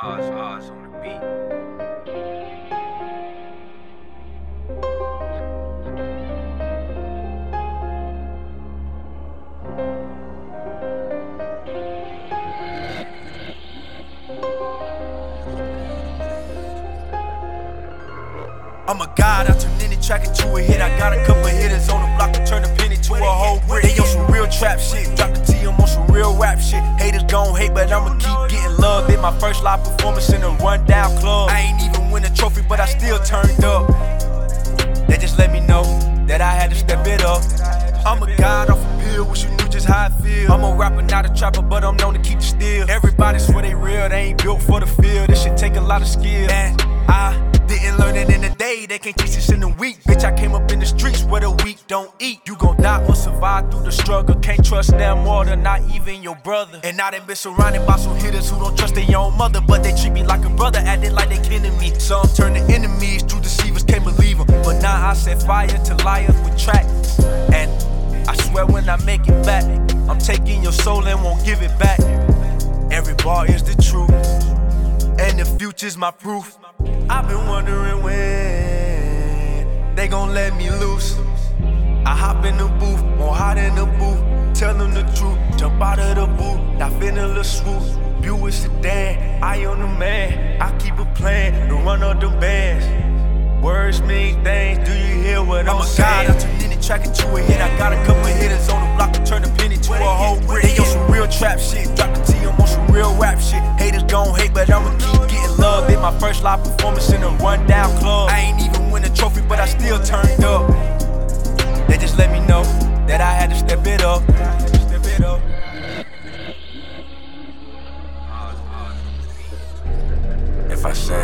Oz, Oz on the beat. I'm a god, I turn any track into a hit. I got a couple hitters on the block to turn a penny to a whole brick. They on some real trap shit, drop the T, I'm on some real rap shit. Haters gon' hate, but I'ma keep my first live performance in a rundown club. I ain't even win a trophy, but I still turned up. They just let me know that I had to step it up. I'm a god off a pill, wish you knew just how I feel. I'm a rapper, not a trapper, but I'm known to keep the steel. Everybody swear they real, they ain't built for the field. This shit take a lot of skill. And I didn't learn it in a day, they can't teach this in a week. Bitch, I came up in the streets where the weak don't eat. You gon' die or survive through the struggle. Can't trust them more than not even your brother. And I done been surrounded by some hitters who don't trust their own mother, but they treat me like a brother, acting like they kidding me. Some turn to enemies, true deceivers can't believe them. But now I set fire to liars with tracks. And I swear when I make it back, I'm taking your soul and won't give it back. Every bar is the truth, and the my proof. I've been wondering when they gon' let me loose. I hop in the booth, won't hide in the booth. Tell them the truth, jump out of the booth. Not finna a swoop. Buick sedan, I on the man. I keep a plan to run up the bands. Words mean things, do you hear what I'm, a saying? I turn any track into a hit. I got a couple hitters on the block first live performance in a rundown club. I ain't even win a trophy, but I still turned up. They just let me know that I had to step it up. Step it up. If I say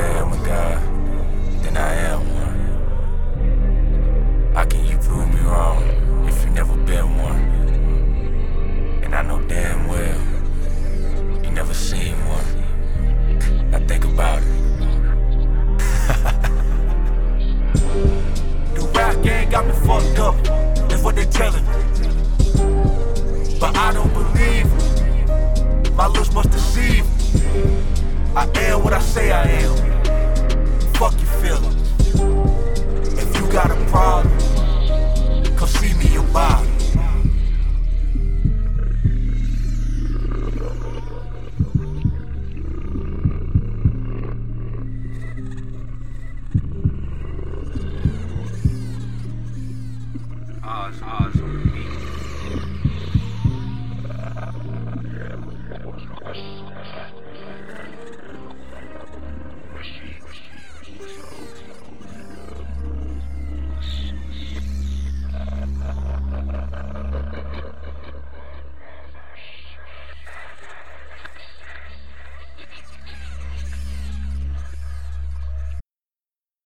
fucked up. That's what they telling me. But I don't believe. My looks must deceive. I am what I say I am.